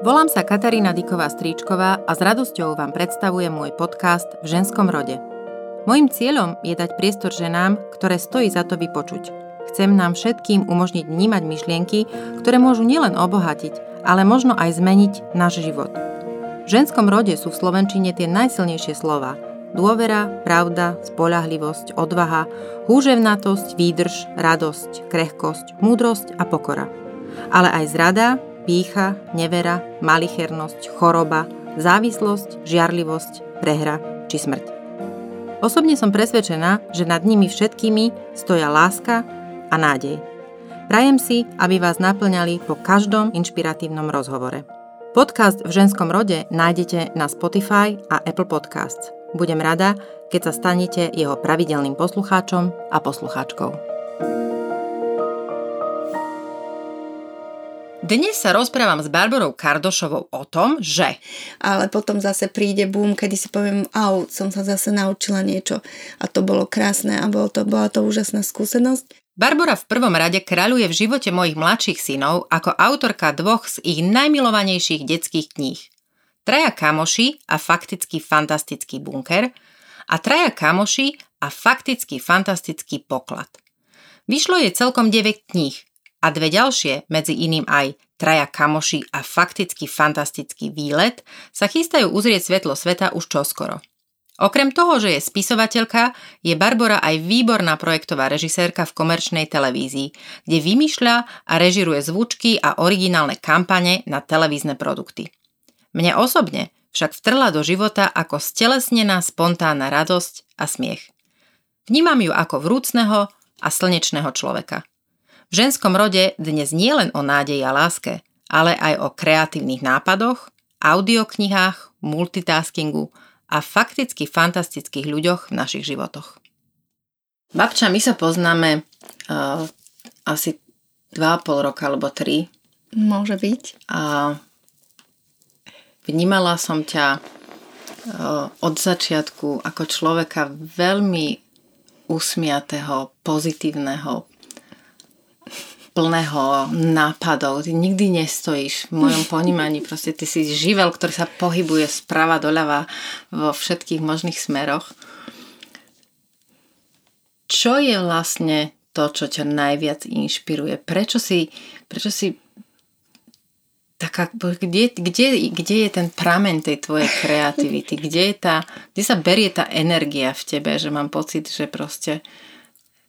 Volám sa Katarína Diková Stríčková a s radosťou vám predstavujem môj podcast v ženskom rode. Mojím cieľom je dať priestor ženám, ktoré stojí za to vypočuť. Chcem nám všetkým umožniť vnímať myšlienky, ktoré môžu nielen obohatiť, ale možno aj zmeniť náš život. V ženskom rode sú v Slovenčine tie najsilnejšie slova – dôvera, pravda, spolahlivosť, odvaha, húževnatosť, výdrž, radosť, krehkosť, múdrosť a pokora. Ale aj zrada, pícha, nevera, malichernosť, choroba, závislosť, žiarlivosť, prehra či smrť. Osobne som presvedčená, že nad nimi všetkými stoja láska a nádej. Prajem si, aby vás naplňali po každom inšpiratívnom rozhovore. Podcast v ženskom rode nájdete na Spotify a Apple Podcasts. Budem rada, keď sa stanete jeho pravidelným poslucháčom a poslucháčkou. Dnes sa rozprávam s Barbarou Kardošovou o tom, že... Ale potom zase príde boom, kedy si poviem, au, som sa zase naučila niečo a to bolo krásne a bolo to, bola to úžasná skúsenosť. Barbara v prvom rade kráľuje v živote mojich mladších synov ako autorka dvoch z ich najmilovanejších detských kníh. Traja kamoši a fakticky fantastický bunker a Traja kamoši a fakticky fantastický poklad. Vyšlo je celkom 9 kníh, a dve ďalšie, medzi iným aj Traja kamoši a fakticky fantastický výlet, sa chystajú uzrieť svetlo sveta už čoskoro. Okrem toho, že je spisovateľka, je Barbara aj výborná projektová režisérka v komerčnej televízii, kde vymýšľa a režiruje zvučky a originálne kampane na televízne produkty. Mne osobne však vtrla do života ako stelesnená spontánna radosť a smiech. Vnímam ju ako vrúcneho a slnečného človeka. V ženskom rode dnes nie len o nádeji a láske, ale aj o kreatívnych nápadoch, audioknihách, multitaskingu a fakticky fantastických ľuďoch v našich životoch. Babča, my sa poznáme uh, asi 2,5 roka alebo 3. Môže byť. A vnímala som ťa uh, od začiatku ako človeka veľmi usmiatého, pozitívneho, plného nápadov. Ty nikdy nestojíš v mojom ponímaní. Proste ty si živel, ktorý sa pohybuje sprava doľava vo všetkých možných smeroch. Čo je vlastne to, čo ťa najviac inšpiruje? Prečo si, prečo si taká, kde, kde, kde je ten pramen tej tvojej kreativity? Kde, je tá, kde sa berie tá energia v tebe, že mám pocit, že proste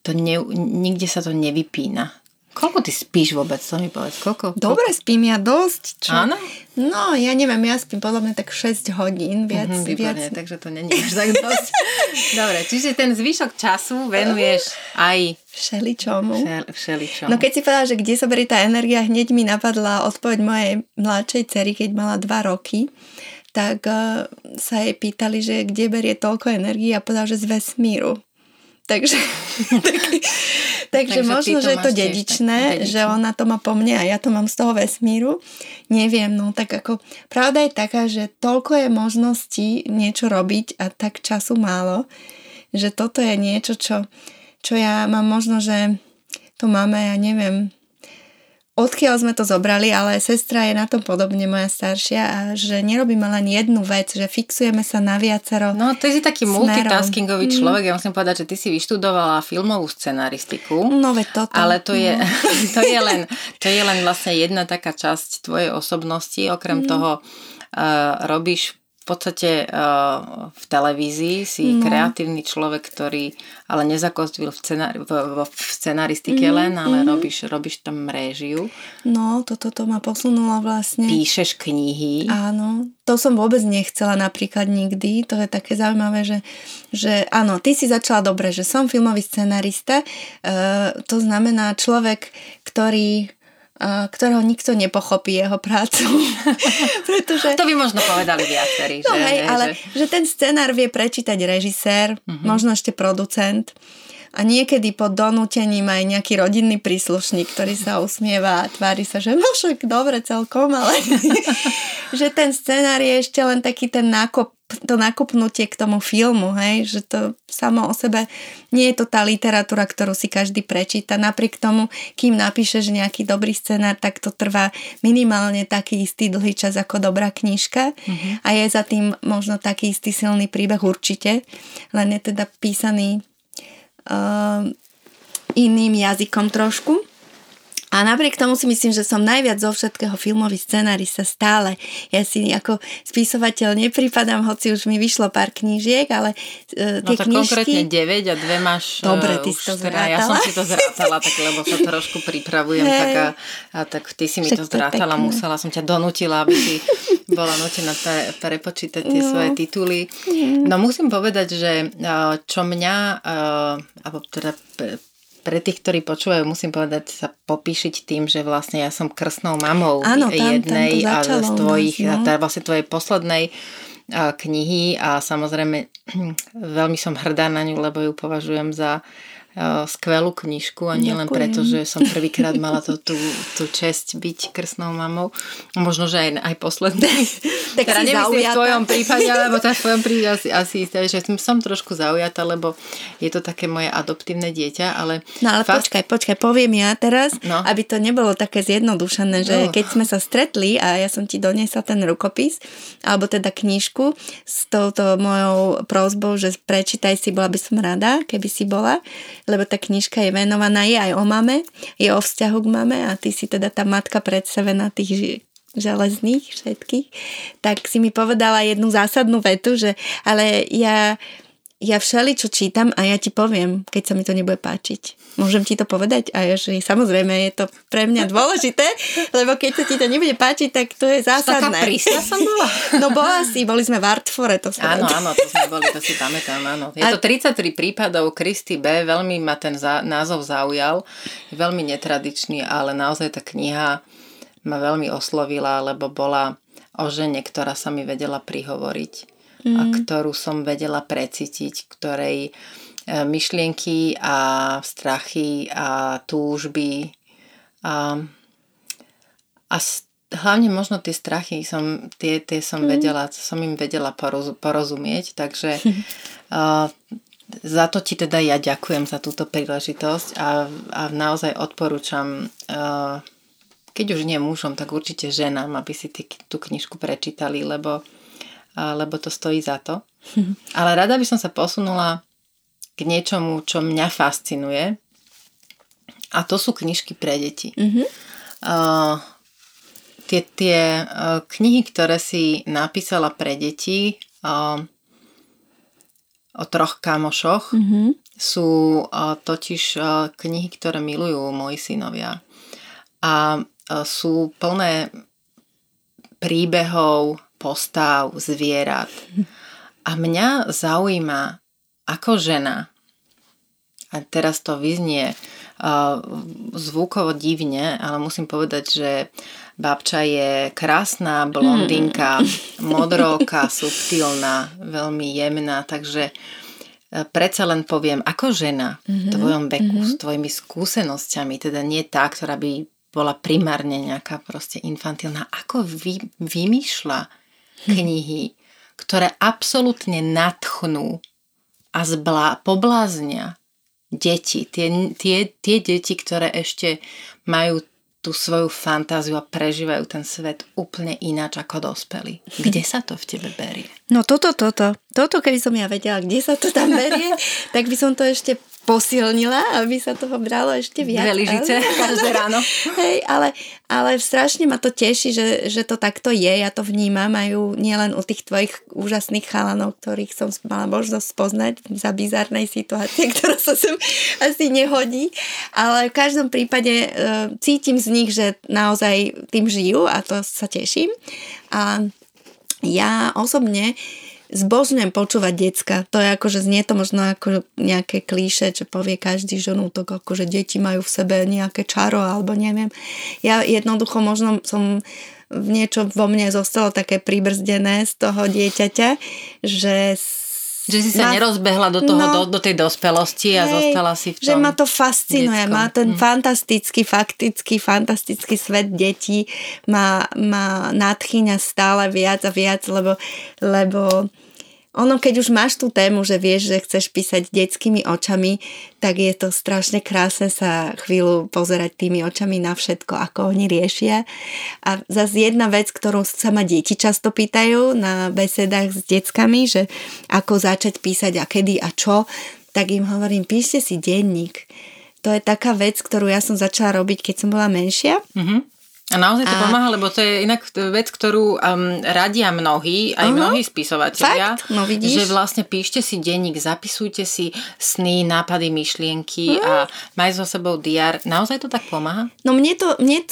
to ne, nikde sa to nevypína. Koľko ty spíš vôbec, to mi povedz? Koľko? Dobre spím ja dosť. Čo? Áno? No, ja neviem, ja spím podľa mňa tak 6 hodín, viac. Mm-hmm, výborné, viac. takže to není už tak dosť. Dobre, čiže ten zvyšok času venuješ aj všeličomu. Všel, všeličomu. No keď si povedala, že kde sa berie tá energia, hneď mi napadla odpoveď mojej mladšej cery, keď mala 2 roky tak uh, sa jej pýtali, že kde berie toľko energie a povedala, že z vesmíru. Takže, tak, takže, takže možno, že je to dedičné, dedičné. že ona to má po mne a ja to mám z toho vesmíru. Neviem, no tak ako pravda je taká, že toľko je možností niečo robiť a tak času málo, že toto je niečo, čo, čo ja mám možno, že to máme, ja neviem, odkiaľ sme to zobrali, ale sestra je na tom podobne, moja staršia, a že nerobíme len jednu vec, že fixujeme sa na viacero No, ty si taký smerov. multitaskingový mm. človek. Ja musím povedať, že ty si vyštudovala filmovú scenaristiku. No, veď toto. Ale to je, no. to je, len, to je len vlastne jedna taká časť tvojej osobnosti. Okrem mm. toho uh, robíš v podstate uh, v televízii si no. kreatívny človek, ktorý ale nezakostvil v, scenari- v, v scenaristike mm, len, ale mm. robíš, robíš tam réžiu. No, toto to ma posunulo vlastne. Píšeš knihy. Áno, to som vôbec nechcela napríklad nikdy. To je také zaujímavé, že, že áno, ty si začala dobre, že som filmový scenarista. Uh, to znamená človek, ktorý ktorého nikto nepochopí jeho prácu. Pretože... To by možno povedali viacerí. No že, hej, ale že... že ten scenár vie prečítať režisér, uh-huh. možno ešte producent, a niekedy pod donútením aj nejaký rodinný príslušník, ktorý sa usmieva a tvári sa, že no však dobre celkom, ale že ten scenár je ešte len taký ten nákop to nakopnutie k tomu filmu, hej, že to samo o sebe nie je to tá literatúra, ktorú si každý prečíta. Napriek tomu, kým napíšeš nejaký dobrý scenár, tak to trvá minimálne taký istý dlhý čas ako dobrá knižka mm-hmm. a je za tým možno taký istý silný príbeh určite, len je teda písaný uh, iným jazykom trošku. A napriek tomu si myslím, že som najviac zo všetkého filmový scenárista stále. Ja si ako spisovateľ nepripadám, hoci už mi vyšlo pár knížiek, ale uh, tie no, knižky... konkrétne 9 a dve máš Dobre, ty uh, si to zrátala. Ja som si to zrátala, tak lebo sa trošku pripravujem, hey. tak, a, a, tak ty si mi Však to zrátala, to musela som ťa donútila, aby si bola nutená pre, prepočítať tie no. svoje tituly. No musím povedať, že čo mňa, alebo teda pre tých, ktorí počúvajú, musím povedať, sa popíšiť tým, že vlastne ja som krstnou mamou Áno, tam, jednej tam a z tvojich, no. teda vlastne tvojej poslednej knihy a samozrejme veľmi som hrdá na ňu, lebo ju považujem za skvelú knižku a nielen preto, že som prvýkrát mala to, tú, tú čest byť krsnou mamou. Možno, že aj, aj posledný. tak teda zaujata. v tvojom prípade, alebo tá v tvojom prípade asi, asi že som trošku zaujata, lebo je to také moje adoptívne dieťa, ale... No ale fakt... počkaj, počkaj, poviem ja teraz, no. aby to nebolo také zjednodušené, že no. keď sme sa stretli a ja som ti doniesla ten rukopis, alebo teda knižku s touto mojou prozbou, že prečítaj si, bola by som rada, keby si bola, lebo tá knižka je venovaná, je aj o mame, je o vzťahu k mame a ty si teda tá matka predstavená tých železných všetkých, tak si mi povedala jednu zásadnú vetu, že ale ja ja všeli, čo čítam a ja ti poviem, keď sa mi to nebude páčiť. Môžem ti to povedať? A ja, že samozrejme je to pre mňa dôležité, lebo keď sa ti to nebude páčiť, tak to je zásadné. Taká som bola. No bola si, boli sme v Artfore. To áno, áno, to sme boli, to si pamätám, áno. Je to 33 prípadov Kristy B, veľmi ma ten za, názov zaujal, je veľmi netradičný, ale naozaj tá kniha ma veľmi oslovila, lebo bola o žene, ktorá sa mi vedela prihovoriť mm. a ktorú som vedela precítiť, ktorej e, myšlienky a strachy a túžby a, a hlavne možno tie strachy som, tie, tie som mm. vedela, som im vedela poroz, porozumieť, takže uh, za to ti teda ja ďakujem za túto príležitosť a, a naozaj odporúčam uh, keď už nie mužom, tak určite ženám, aby si ty, tú knižku prečítali, lebo lebo to stojí za to. Ale rada by som sa posunula k niečomu, čo mňa fascinuje. A to sú knižky pre deti. Mm-hmm. Uh, tie tie uh, knihy, ktoré si napísala pre deti uh, o troch kamošoch, mm-hmm. sú uh, totiž uh, knihy, ktoré milujú moji synovia. A uh, sú plné príbehov, postav, zvierat. A mňa zaujíma ako žena, a teraz to vyznie uh, zvukovo divne, ale musím povedať, že babča je krásna, blondinka, mm. modroka, subtilná, veľmi jemná, takže uh, predsa len poviem, ako žena v tvojom veku, mm-hmm. s tvojimi skúsenosťami, teda nie tá, ktorá by bola primárne nejaká proste infantilná, ako vy, vymýšľa knihy, ktoré absolútne natchnú a zblá, pobláznia deti. Tie, tie, tie deti, ktoré ešte majú tú svoju fantáziu a prežívajú ten svet úplne ináč ako dospelí. Kde sa to v tebe berie? No toto, toto. Toto, keby som ja vedela, kde sa to tam berie, tak by som to ešte posilnila, aby sa toho bralo ešte viac. Dve lyžice každé ráno. Hej, ale, ale strašne ma to teší, že, že to takto je. Ja to vnímam aj nielen u tých tvojich úžasných chalanov, ktorých som mala možnosť poznať za bizarnej situácie, ktorá sa sem asi nehodí. Ale v každom prípade e, cítim z nich, že naozaj tým žijú a to sa teším. A ja osobne zbožňujem počúvať decka. To je ako, že znie to možno ako nejaké klíše, čo povie každý ženútok, ako že deti majú v sebe nejaké čaro alebo neviem. Ja jednoducho možno som niečo vo mne zostalo také pribrzdené z toho dieťaťa, že Že si sa ma... nerozbehla do, toho, no, do, do tej dospelosti a hej, zostala si v tom Že ma to fascinuje, detskom. má ten mm. fantastický, faktický, fantastický svet detí, má, má nadchýňa stále viac a viac, lebo, lebo ono, keď už máš tú tému, že vieš, že chceš písať detskými očami, tak je to strašne krásne sa chvíľu pozerať tými očami na všetko, ako oni riešia. A zase jedna vec, ktorú sa ma deti často pýtajú na besedách s deckami, že ako začať písať a kedy a čo, tak im hovorím, píšte si denník. To je taká vec, ktorú ja som začala robiť, keď som bola menšia. Mm-hmm a naozaj to a... pomáha, lebo to je inak vec, ktorú um, radia mnohí, aj uh-huh. mnohí spisovatelia. Fakt? No vidíš. Že vlastne píšte si denník, zapisujte si sny, nápady, myšlienky uh-huh. a maj so sebou diar. Naozaj to tak pomáha? No mne to, mne,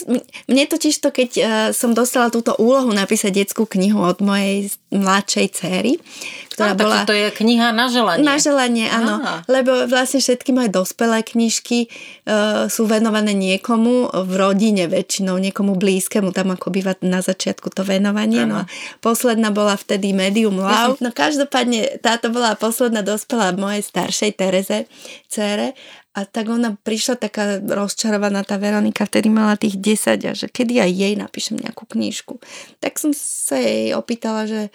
mne totiž to, keď uh, som dostala túto úlohu napísať detskú knihu od mojej mladšej céry, ktorá no, bola... to je kniha na želanie. Na želanie, áno. Aha. Lebo vlastne všetky moje dospelé knižky uh, sú venované niekomu v rodine väčšinou, niekomu blízkemu, tam ako býva na začiatku to venovanie. Ano. No a posledná bola vtedy Medium Love. No každopádne táto bola posledná dospelá mojej staršej Tereze, cére. A tak ona prišla taká rozčarovaná, tá Veronika vtedy mala tých 10 a že kedy aj jej napíšem nejakú knižku. Tak som sa jej opýtala, že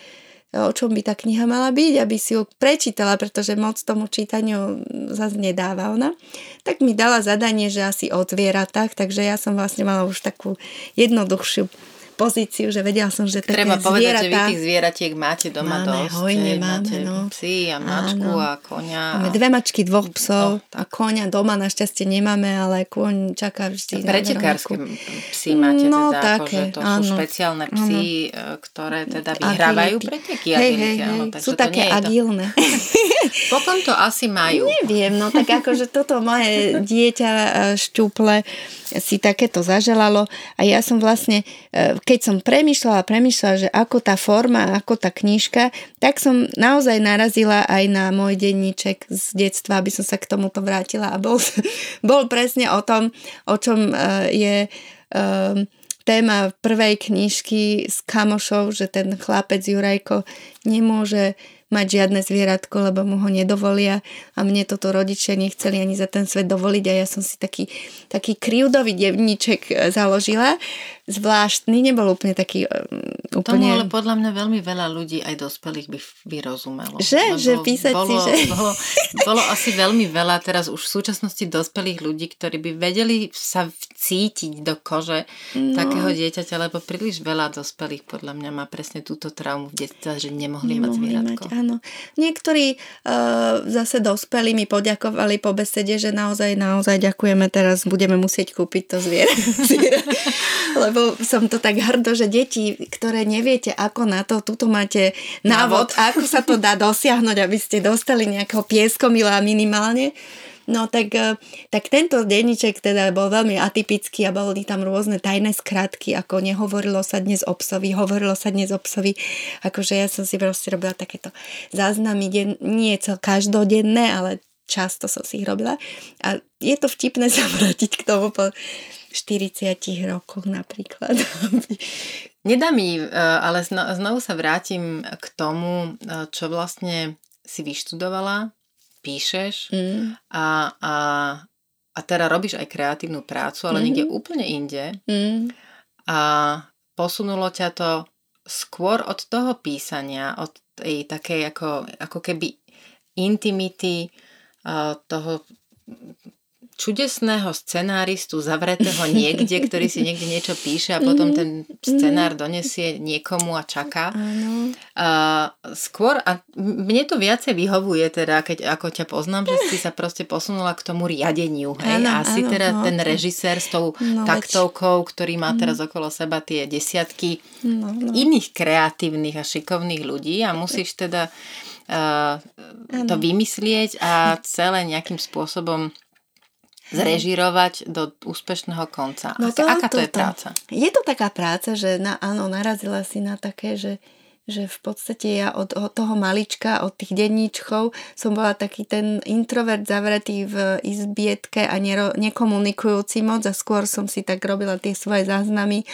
o čom by tá kniha mala byť, aby si ju prečítala, pretože moc tomu čítaniu zase nedáva ona. Tak mi dala zadanie, že asi o zvieratách, takže ja som vlastne mala už takú jednoduchšiu pozíciu, že vedela som, že také Treba povedať, zvieratá... že vy tých zvieratiek máte doma máme, dosť. Hojne máme, máte no. Psy a mačku Áno. a konia. Máme dve mačky, dvoch psov no, a konia doma našťastie nemáme, ale koň čaká vždy Pretekárske psy máte no, teda, také, akože to áno. sú špeciálne psy, áno. ktoré teda vyhrávajú preteky. Hej, hej, hej. No, sú také agilné. Potom to asi majú. Neviem, no tak akože toto moje dieťa e, šťuple si takéto zaželalo a ja som vlastne, e, keď som premyšľala, premyšľala, že ako tá forma, ako tá knižka, tak som naozaj narazila aj na môj denníček z detstva, aby som sa k tomuto vrátila a bol, bol presne o tom, o čom e, je téma prvej knižky s kamošov, že ten chlapec Jurajko nemôže mať žiadne zvieratko, lebo mu ho nedovolia a mne toto rodičia nechceli ani za ten svet dovoliť a ja som si taký, taký kryudový devníček e, založila zvláštny, nebol úplne taký úplne... Tomu ale podľa mňa veľmi veľa ľudí, aj dospelých by vyrozumelo. Že? Že písať bolo, si, že... Bolo, bolo asi veľmi veľa teraz už v súčasnosti dospelých ľudí, ktorí by vedeli sa cítiť do kože no. takého dieťaťa, lebo príliš veľa dospelých podľa mňa má presne túto traumu v detstve, že nemohli, nemohli mať zvieratko. Mať, áno. Niektorí uh, zase dospelí mi poďakovali po besede, že naozaj, naozaj ďakujeme, teraz budeme musieť kúpiť to zviera. lebo som to tak hrdo, že deti, ktoré neviete ako na to, tuto máte návod, návod. ako sa to dá dosiahnuť, aby ste dostali nejakého pieskomila minimálne. No tak, e, tak tento denníček teda bol veľmi atypický a boli tam rôzne tajné skratky, ako nehovorilo sa dnes o psovi, hovorilo sa dnes o psovi. Akože ja som si proste robila takéto záznamy, den, nie cel každodenné, ale často som si ich robila. A je to vtipné sa vrátiť k tomu po 40 rokoch napríklad. Nedá mi, e, ale znovu sa vrátim k tomu, e, čo vlastne si vyštudovala, píšeš mm. a, a, a teda robíš aj kreatívnu prácu, ale mm. niekde úplne inde. Mm. A posunulo ťa to skôr od toho písania, od tej takej ako, ako keby intimity uh, toho čudesného scenáristu zavretého niekde, ktorý si niekde niečo píše a potom mhm. ten scenár donesie niekomu a čaká. Uh, skôr, a mne to viacej vyhovuje teda, keď ako ťa poznám, že si sa proste posunula k tomu riadeniu. Hej? Ano, a si ano, teda no, ten režisér s tou no, taktovkou, ktorý má mhm. teraz okolo seba tie desiatky no, no. iných kreatívnych a šikovných ľudí a musíš teda uh, to vymyslieť a celé nejakým spôsobom zrežirovať do úspešného konca. No to, Aká to, to je práca? Je to taká práca, že na, áno, narazila si na také, že že v podstate ja od, od toho malička, od tých denníčkov som bola taký ten introvert zavretý v izbietke a nero, nekomunikujúci moc a skôr som si tak robila tie svoje záznamy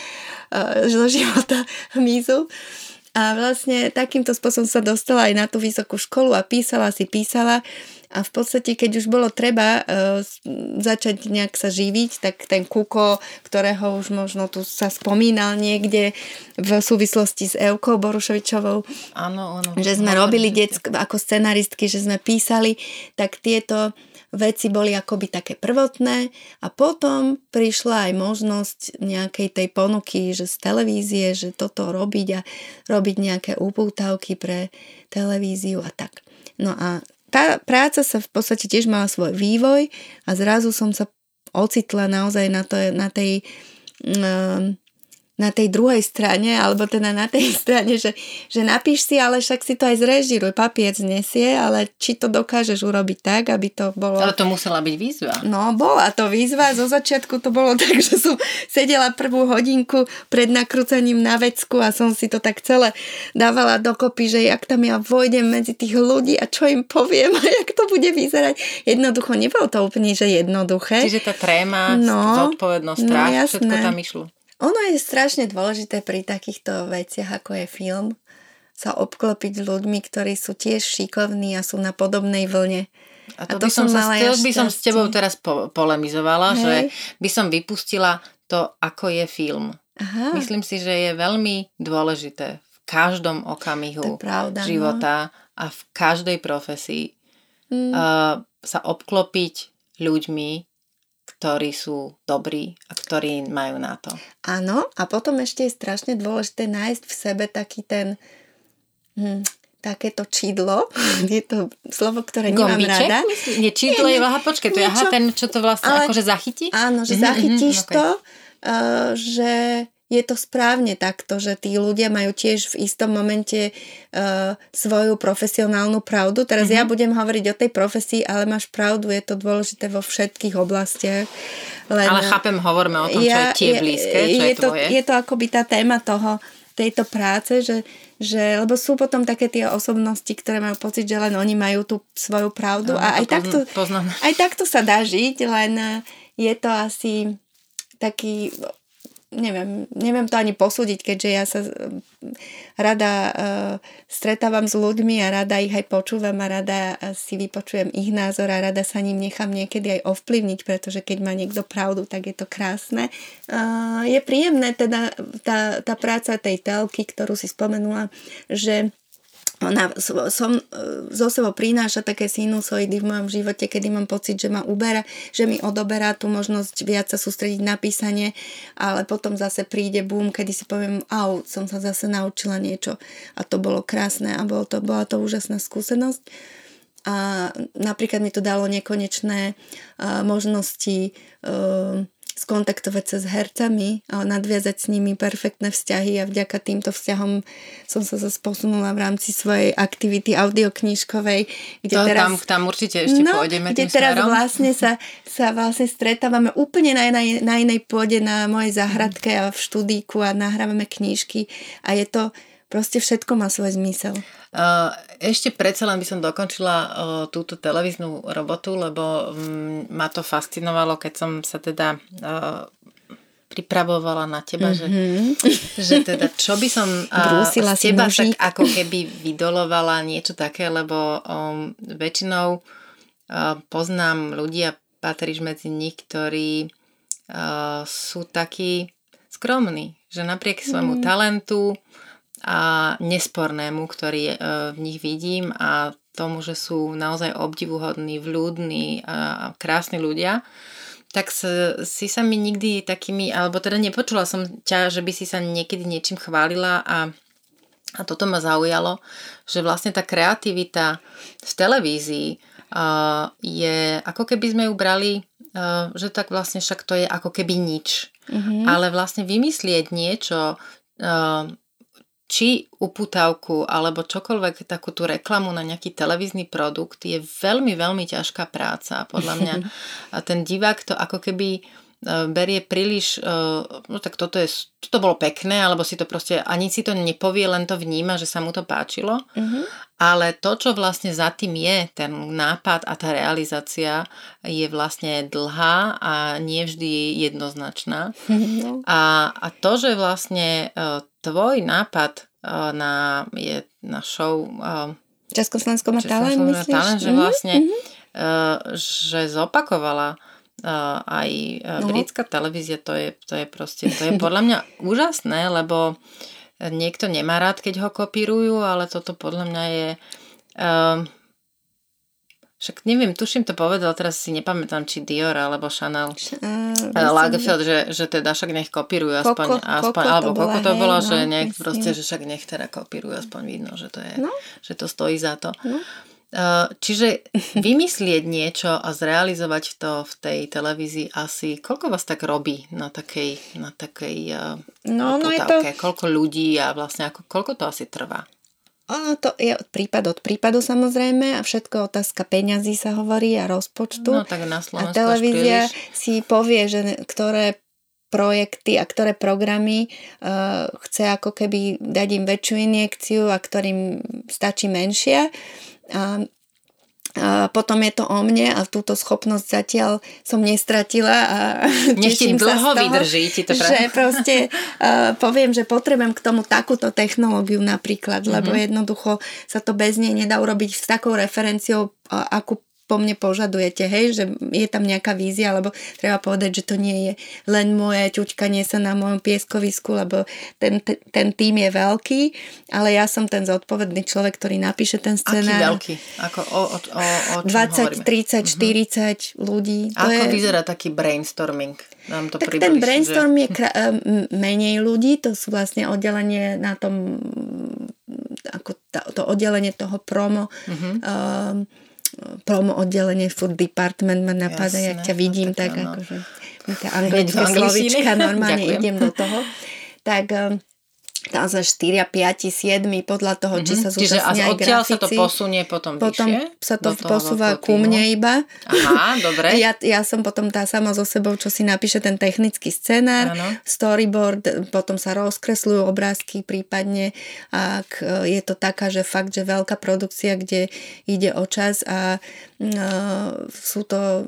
zo života hmyzu. A vlastne takýmto spôsobom sa dostala aj na tú vysokú školu a písala si, písala. A v podstate, keď už bolo treba uh, začať nejak sa živiť, tak ten Kuko, ktorého už možno tu sa spomínal niekde v súvislosti s Eukou Borušovičovou, áno, áno, že sme robili detsk, ako scenaristky, že sme písali, tak tieto veci boli akoby také prvotné a potom prišla aj možnosť nejakej tej ponuky, že z televízie, že toto robiť a robiť nejaké upútavky pre televíziu a tak. No a tá práca sa v podstate tiež mala svoj vývoj a zrazu som sa ocitla naozaj na, to, na tej um, na tej druhej strane, alebo teda na tej strane, že, že napíš si, ale však si to aj zrežiruj, papier znesie, ale či to dokážeš urobiť tak, aby to bolo... Ale to musela byť výzva. No, bola to výzva. Zo začiatku to bolo tak, že som sedela prvú hodinku pred nakrúcaním na vecku a som si to tak celé dávala dokopy, že jak tam ja vojdem medzi tých ľudí a čo im poviem a jak to bude vyzerať. Jednoducho, nebolo to úplne, že jednoduché. Čiže tá tréma, no, zodpovednosť, strach, no, všetko tam išlo. Ono je strašne dôležité pri takýchto veciach, ako je film, sa obklopiť ľuďmi, ktorí sú tiež šikovní a sú na podobnej vlne. A to, a to by som, sa, ja by som s tebou teraz po, polemizovala, Hej. že by som vypustila to, ako je film. Aha. Myslím si, že je veľmi dôležité v každom okamihu pravda, no. života no. a v každej profesii mm. uh, sa obklopiť ľuďmi, ktorí sú dobrí a ktorí majú na to. Áno, a potom ešte je strašne dôležité nájsť v sebe taký ten hm, takéto čidlo, je to slovo, ktoré nemám Gombiček? rada. Nie, čidlo je, aha, počkej, to je aha, ten, čo to vlastne ale, akože zachytí? Áno, že mm-hmm, zachytíš mm-hmm, to, uh, že je to správne takto, že tí ľudia majú tiež v istom momente uh, svoju profesionálnu pravdu. Teraz mm-hmm. ja mhm. budem hovoriť o tej profesii, ale máš pravdu, je to dôležité vo všetkých oblastiach. Len, ale chápem, hovoríme o tom, ja, čo je tie blízke, čo je, je to, tvoje. Je to akoby tá téma toho, tejto práce, že, že, lebo sú potom také tie osobnosti, ktoré majú pocit, že len oni majú tú svoju pravdu no, a aj, takto, aj takto sa dá žiť, len je to asi taký neviem, neviem to ani posúdiť, keďže ja sa rada uh, stretávam s ľuďmi a rada ich aj počúvam a rada si vypočujem ich názor a rada sa ním nechám niekedy aj ovplyvniť, pretože keď má niekto pravdu, tak je to krásne. Uh, je príjemné teda tá, tá práca tej telky, ktorú si spomenula, že ona som, e, zo sebou prináša také sinusoidy v mojom živote, kedy mám pocit, že ma uberá, že mi odoberá tú možnosť viac sa sústrediť na písanie, ale potom zase príde boom, kedy si poviem, au, som sa zase naučila niečo a to bolo krásne a bolo to, bola to úžasná skúsenosť. A napríklad mi to dalo nekonečné uh, možnosti uh, skontaktovať sa s hercami nadviazať s nimi perfektné vzťahy a vďaka týmto vzťahom som sa zase posunula v rámci svojej aktivity audioknižkovej. Kde to teraz, tam, tam určite ešte no, pôjdeme kde teraz smerom. vlastne sa, sa vlastne stretávame úplne na, na, na inej pôde na mojej záhradke a v študíku a nahrávame knížky a je to proste všetko má svoj zmysel. Ešte predsa len by som dokončila túto televíznu robotu, lebo mm, ma to fascinovalo, keď som sa teda pripravovala na teba, mm-hmm. že, že teda čo by som z teba tak ako keby vydolovala niečo také, lebo um, väčšinou uh, poznám ľudia, patríš medzi nich, ktorí uh, sú takí skromní, že napriek svojmu mm. talentu a nespornému, ktorý e, v nich vidím a tomu, že sú naozaj obdivuhodní, vľúdni a krásni ľudia, tak si sa mi nikdy takými, alebo teda nepočula som ťa, že by si sa niekedy niečím chválila a, a toto ma zaujalo, že vlastne tá kreativita v televízii uh, je, ako keby sme ju brali, uh, že tak vlastne však to je ako keby nič. Mm-hmm. Ale vlastne vymyslieť niečo, uh, či uputavku alebo čokoľvek takú tú reklamu na nejaký televízny produkt je veľmi, veľmi ťažká práca. Podľa mňa ten divák to ako keby e, berie príliš, e, no tak toto, je, toto bolo pekné, alebo si to proste, ani si to nepovie, len to vníma, že sa mu to páčilo. Uh-huh. Ale to, čo vlastne za tým je, ten nápad a tá realizácia je vlastne dlhá a nevždy jednoznačná. No. A, a to, že vlastne e, tvoj nápad na, je na show Československo má talent, myslíš? talent, že mhm, vlastne mm-hmm. že zopakovala aj no. britská televízia, to je, to je proste, to je podľa mňa úžasné, lebo niekto nemá rád, keď ho kopírujú, ale toto podľa mňa je však neviem, tuším to povedal, teraz si nepamätám, či Dior alebo Chanel. Uh, Lagerfeld, že, že teda však nech kopírujú aspoň, Koko, aspoň Koko alebo koľko to bolo, no, že nech myslím. proste, že však nech teda kopírujú, aspoň vidno, že to je, no. že to stojí za to. No. Uh, čiže vymyslieť niečo a zrealizovať to v tej televízii asi, koľko vás tak robí na takej, na takej uh, no, no je to... koľko ľudí a vlastne ako, koľko to asi trvá? Ono to je od prípad od prípadu samozrejme a všetko otázka peňazí sa hovorí a rozpočtu. No tak na Slovensku A televízia si povie, že ktoré projekty a ktoré programy uh, chce ako keby dať im väčšiu injekciu a ktorým stačí menšia. A a potom je to o mne a túto schopnosť zatiaľ som nestratila a Nech teším dlho sa z toho, vydrží, ti to že proste uh, poviem, že potrebujem k tomu takúto technológiu napríklad, mm-hmm. lebo jednoducho sa to bez nej nedá urobiť s takou referenciou, uh, akú po mne požadujete, hej, že je tam nejaká vízia, lebo treba povedať, že to nie je len moje ťuťkanie sa na mojom pieskovisku, lebo ten, ten tým je veľký, ale ja som ten zodpovedný človek, ktorý napíše ten scenár. Aký veľký? Ako, o, o, o, o 20, hovoríme? 30, 40 uh-huh. ľudí. To Ako je... vyzerá taký brainstorming? Nám to tak ten brainstorm že... je kra- menej ľudí, to sú vlastne oddelenie na tom ako to oddelenie toho promo uh-huh. um, promo oddelenie food department ma napadá, Jasné, jak ťa vidím, no, tak, tak akože tá anglické slovička, normálne idem do toho. Tak sa 4, 5, 7 podľa toho, mm-hmm. či sa zúčastnia aj grafici. sa to posunie potom, potom vyššie? sa to posúva ku mne iba. Aha, dobre. ja, ja som potom tá sama so sebou, čo si napíše ten technický scenár, ano. storyboard, potom sa rozkresľujú obrázky prípadne, ak je to taká, že fakt, že veľká produkcia, kde ide o čas a uh, sú to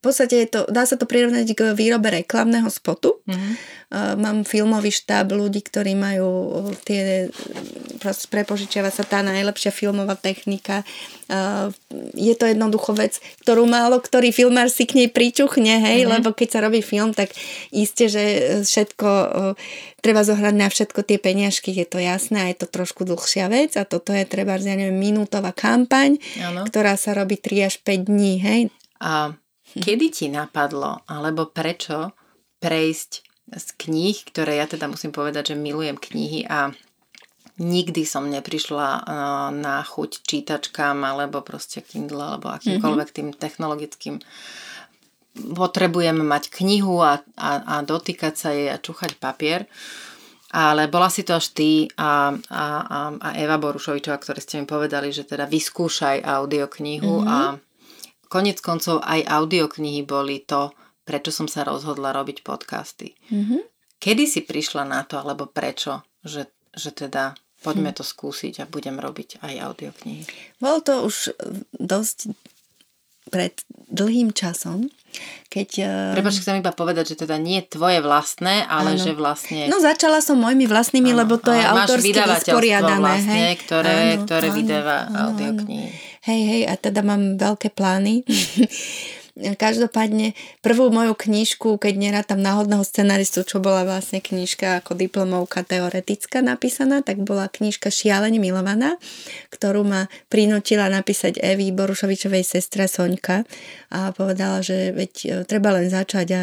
v podstate je to, dá sa to prirovnať k výrobe reklamného spotu. Mm-hmm. Uh, mám filmový štáb ľudí, ktorí majú tie, prepožičiava sa tá najlepšia filmová technika. Uh, je to jednoducho vec, ktorú málo ktorý filmár si k nej pričuchne, hej, mm-hmm. lebo keď sa robí film, tak iste, že všetko uh, treba zohrať na všetko tie peniažky, je to jasné a je to trošku dlhšia vec a toto je treba, ja neviem, minútová kampaň, ano. ktorá sa robí 3 až 5 dní, hej. A Kedy ti napadlo, alebo prečo prejsť z kníh, ktoré ja teda musím povedať, že milujem knihy a nikdy som neprišla eh, na chuť čítačkám alebo proste Kindle alebo akýmkoľvek mhm. tým technologickým potrebujem mať knihu a, a, a dotýkať sa jej a čúchať papier. Ale bola si to až ty a, a, a, a Eva Borušovičová, ktoré ste mi povedali, že teda vyskúšaj audioknihu mm-hmm. a konec koncov aj audioknihy boli to, prečo som sa rozhodla robiť podcasty. Mm-hmm. Kedy si prišla na to, alebo prečo, že, že teda poďme hm. to skúsiť a budem robiť aj audioknihy? Bolo to už dosť pred dlhým časom, keď... Eh, Prepač, chcem iba povedať, že teda nie tvoje vlastné, ale áno. že vlastne... No začala som mojimi vlastnými, áno, lebo to je autorsky vysporiadané. Vlastne, hej? ktoré, áno, ktoré áno, vydáva audioknihy hej, hej, a teda mám veľké plány. Každopádne prvú moju knižku, keď nerátam náhodného scenaristu, čo bola vlastne knižka ako diplomovka teoretická napísaná, tak bola knižka Šialene milovaná, ktorú ma prinútila napísať Evi Borušovičovej sestra Soňka a povedala, že veď e, treba len začať a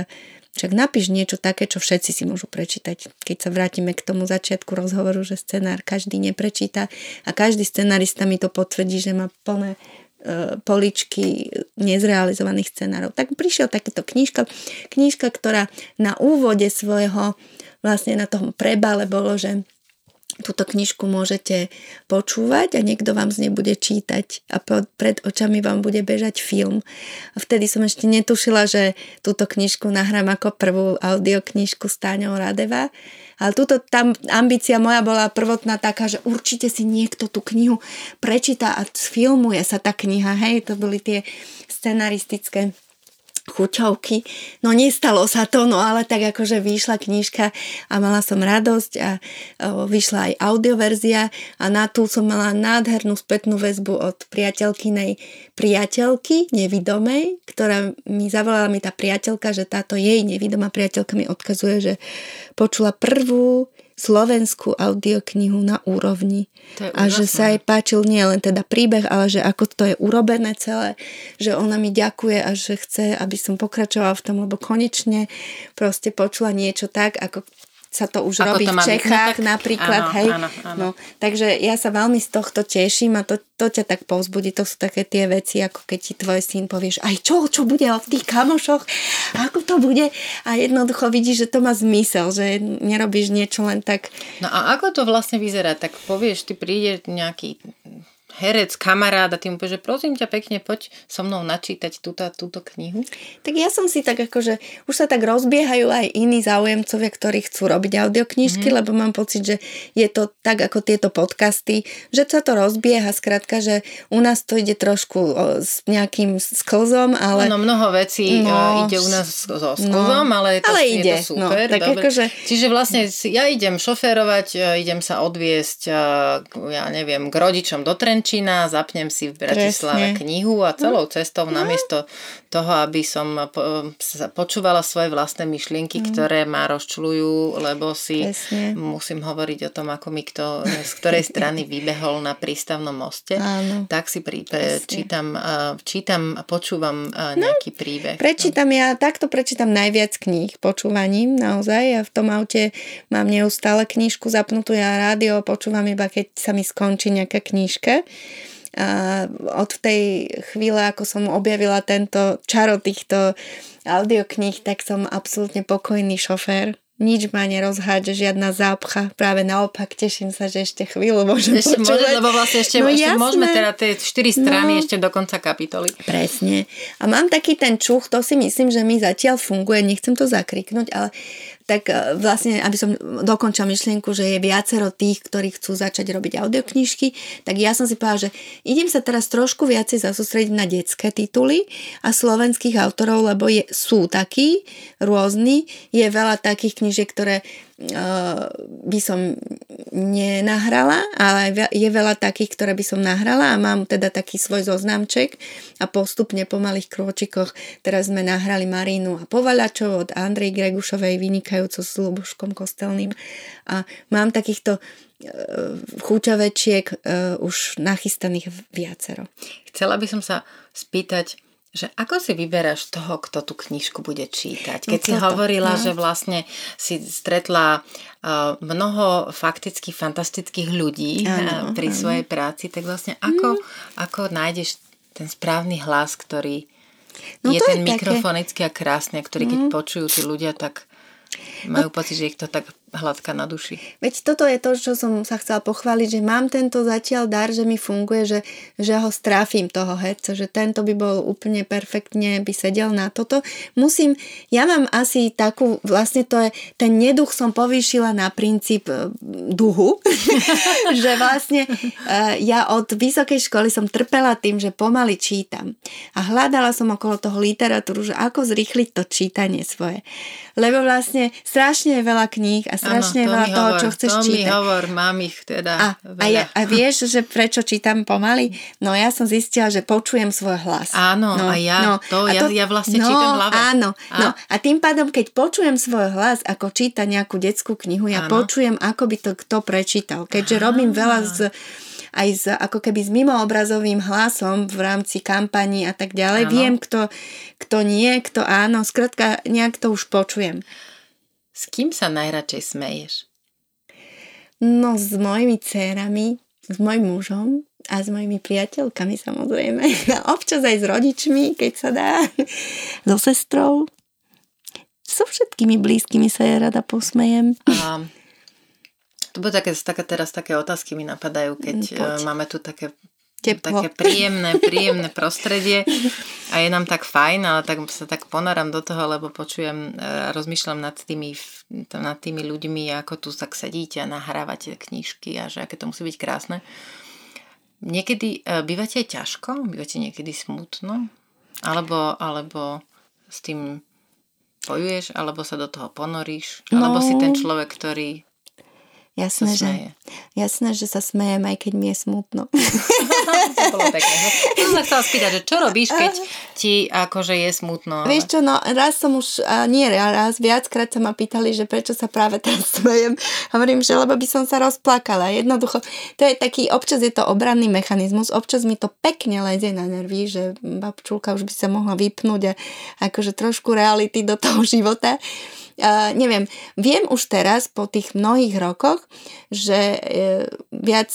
však napíš niečo také, čo všetci si môžu prečítať. Keď sa vrátime k tomu začiatku rozhovoru, že scenár každý neprečíta a každý scenarista mi to potvrdí, že má plné poličky nezrealizovaných scenárov. Tak prišiel takéto knižka, knižka, ktorá na úvode svojho vlastne na tom prebale bolo, že túto knižku môžete počúvať a niekto vám z nej bude čítať a pred očami vám bude bežať film. A vtedy som ešte netušila, že túto knižku nahrám ako prvú audioknižku s Táňou Radeva. Ale túto tam ambícia moja bola prvotná taká, že určite si niekto tú knihu prečíta a sfilmuje sa tá kniha. Hej, to boli tie scenaristické chuťovky. No nestalo sa to, no ale tak akože vyšla knižka a mala som radosť a vyšla aj audioverzia a na tú som mala nádhernú spätnú väzbu od priateľkynej priateľky nevidomej, ktorá mi zavolala mi tá priateľka, že táto jej nevidomá priateľka mi odkazuje, že počula prvú slovenskú audioknihu na úrovni. A že sa jej páčil nie len teda príbeh, ale že ako to je urobené celé, že ona mi ďakuje a že chce, aby som pokračovala v tom, lebo konečne proste počula niečo tak, ako sa to už Ako robí to v Čechách no, tak, napríklad, áno, hej. Áno, áno. No, takže ja sa veľmi z tohto teším a to, to ťa tak povzbudí, to sú také tie veci, ako keď ti tvoj syn povieš, aj čo, čo bude v tých kamošoch, ako to bude a jednoducho vidíš, že to má zmysel, že nerobíš niečo len tak. No a ako to vlastne vyzerá? Tak povieš, ty príde nejaký herec, kamarát a ty mu že prosím ťa pekne, poď so mnou načítať túto, túto knihu? Tak ja som si tak akože, už sa tak rozbiehajú aj iní záujemcovia, ktorí chcú robiť audioknižky, mm. lebo mám pocit, že je to tak ako tieto podcasty, že sa to rozbieha, skrátka, že u nás to ide trošku o, s nejakým sklzom, ale... No, mnoho vecí no, ide u nás so sklzom, no, ale, to, ale je ide, to no, super. No, tak akože... Čiže vlastne ja idem šoférovať, e, idem sa odviesť, e, ja neviem, k rodičom do Trenčína, Trenčína, zapnem si v Bratislave Presne. knihu a celou cestou no. namiesto toho, aby som po, počúvala svoje vlastné myšlienky, mm. ktoré ma rozčulujú, lebo si Presne. musím hovoriť o tom, ako mi kto z ktorej strany vybehol na prístavnom moste, Áno. tak si prí, čítam, čítam a počúvam no, nejaký no, príbeh. Prečítam, no. ja takto prečítam najviac kníh počúvaním, naozaj. Ja v tom aute mám neustále knižku zapnutú, ja rádio počúvam iba, keď sa mi skončí nejaká knižka. A od tej chvíle, ako som objavila tento čaro týchto audiokníh, tak som absolútne pokojný šofér nič ma nerozhádže, žiadna zápcha. Práve naopak, teším sa, že ešte chvíľu môžem ešte počúvať. Môže, lebo vlastne ešte, no, ešte môžeme teda tie štyri strany no, ešte do konca kapitoly. Presne. A mám taký ten čuch, to si myslím, že mi zatiaľ funguje, nechcem to zakriknúť, ale tak e, vlastne, aby som dokončila myšlienku, že je viacero tých, ktorí chcú začať robiť audioknižky, tak ja som si povedala, že idem sa teraz trošku viacej zasústrediť na detské tituly a slovenských autorov, lebo je, sú takí rôzni, je veľa takých knižiek, ktoré by som nenahrala, ale je veľa takých, ktoré by som nahrala a mám teda taký svoj zoznamček a postupne po malých krôčikoch teraz sme nahrali Marínu a Povalačov od Andrej Gregušovej vynikajúco s Luboškom Kostelným a mám takýchto chúťavečiek už nachystaných viacero. Chcela by som sa spýtať, že ako si vyberáš toho, kto tú knižku bude čítať? Keď no, si hovorila, no. že vlastne si stretla uh, mnoho fakticky fantastických ľudí ano, pri ano. svojej práci, tak vlastne ako, mm. ako nájdeš ten správny hlas, ktorý no, je ten je mikrofonický také... a krásny, a ktorý keď mm. počujú tí ľudia, tak majú no, pocit, že ich to tak hladká na duši. Veď toto je to, čo som sa chcela pochváliť, že mám tento zatiaľ dar, že mi funguje, že, že ho stráfim toho herca, že tento by bol úplne perfektne, by sedel na toto. Musím, ja mám asi takú, vlastne to je, ten neduch som povýšila na princíp e, duhu, že vlastne e, ja od vysokej školy som trpela tým, že pomaly čítam a hľadala som okolo toho literatúru, že ako zrýchliť to čítanie svoje. Lebo vlastne strašne je veľa kníh a strašne ano, to veľa toho, hovor, čo chceš to čítať. hovor, mám ich teda a, a, ja, a vieš, že prečo čítam pomaly? No ja som zistila, že počujem svoj hlas. Áno, no, a ja, no, to, a to, ja, ja vlastne no, čítam hlave. Áno, a? no a tým pádom, keď počujem svoj hlas, ako číta nejakú detskú knihu, ja áno. počujem, ako by to kto prečítal. Keďže áno. robím veľa z aj s, ako keby s mimoobrazovým hlasom v rámci kampaní a tak ďalej. Áno. Viem, kto, kto nie, kto áno. Skrátka, nejak to už počujem. S kým sa najradšej smeješ? No s mojimi dcerami, s mojim mužom a s mojimi priateľkami samozrejme. A občas aj s rodičmi, keď sa dá. So sestrou. So všetkými blízkymi sa ja rada posmejem. A to bude také, také, teraz také otázky mi napadajú, keď mm, Poď. máme tu také Teplo. také príjemné, príjemné prostredie a je nám tak fajn, ale tak sa tak ponáram do toho, lebo počujem a rozmýšľam nad tými, nad tými ľuďmi, ako tu tak sedíte a nahrávate knižky a že aké to musí byť krásne. Niekedy e, bývate ťažko? Bývate niekedy smutno? Alebo, alebo s tým bojuješ, alebo sa do toho ponoríš, alebo no, si ten človek, ktorý Jasné, že, jasné, že sa smejem, aj keď mi je smutno. to bolo pekné. Som sa chcela spýtať, že čo robíš, keď ti akože je smutno? Ale... Vieš čo, no raz som už, nie raz, viackrát sa ma pýtali, že prečo sa práve teraz smejem. Hovorím, že lebo by som sa rozplakala. Jednoducho, to je taký, občas je to obranný mechanizmus, občas mi to pekne lezie na nervy, že babčulka už by sa mohla vypnúť a akože trošku reality do toho života uh, neviem, viem už teraz po tých mnohých rokoch, že uh, viac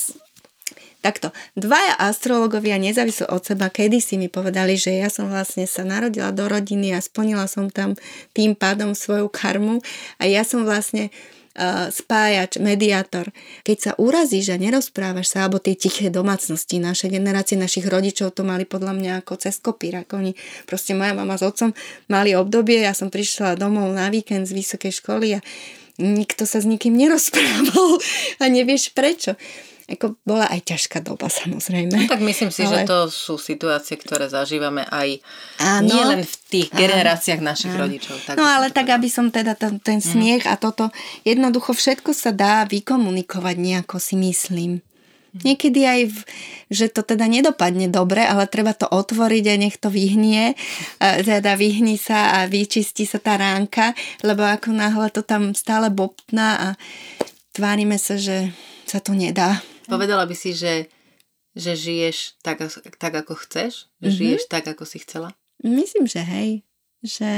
Takto, dvaja astrologovia nezávislo od seba kedysi mi povedali, že ja som vlastne sa narodila do rodiny a splnila som tam tým pádom svoju karmu a ja som vlastne spájač, mediátor. Keď sa urazíš a nerozprávaš sa, alebo tie tiché domácnosti, naše generácie, našich rodičov to mali podľa mňa ako cez kopírak. Oni, proste moja mama s otcom mali obdobie, ja som prišla domov na víkend z vysokej školy a nikto sa s nikým nerozprával a nevieš prečo ako bola aj ťažká doba samozrejme. No, tak myslím si, ale... že to sú situácie, ktoré zažívame aj áno, nie len v tých generáciách áno, našich áno. rodičov. Tak no ale tak, aby som teda ten, ten mhm. smiech mm. a toto, jednoducho všetko sa dá vykomunikovať nejako si myslím. Mhm. Niekedy aj, v, že to teda nedopadne dobre, ale treba to otvoriť a nech to vyhnie, teda vyhní sa a vyčistí sa tá ránka, lebo ako náhle to tam stále bobtná a tvárime sa, že sa to nedá. Povedala by si, že, že žiješ tak, tak ako chceš? Že mm-hmm. žiješ tak, ako si chcela? Myslím, že hej. Že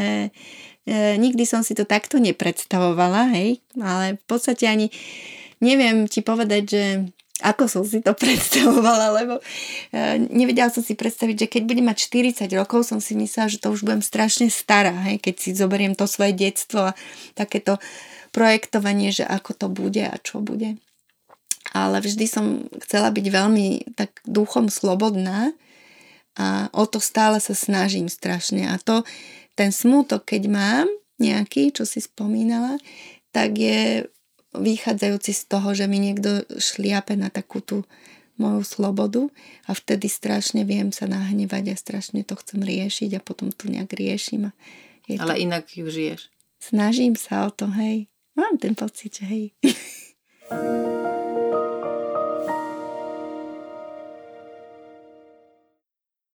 e, nikdy som si to takto nepredstavovala, hej. Ale v podstate ani neviem ti povedať, že ako som si to predstavovala, lebo e, nevedela som si predstaviť, že keď budem mať 40 rokov, som si myslela, že to už budem strašne stará, hej, keď si zoberiem to svoje detstvo a takéto projektovanie, že ako to bude a čo bude ale vždy som chcela byť veľmi tak duchom slobodná a o to stále sa snažím strašne. A to, ten smútok, keď mám nejaký, čo si spomínala, tak je vychádzajúci z toho, že mi niekto šliape na takú tú moju slobodu a vtedy strašne viem sa nahnevať a strašne to chcem riešiť a potom tu nejak riešim. A je Ale to... inak ju žiješ. Snažím sa o to, hej. Mám ten pocit, že hej.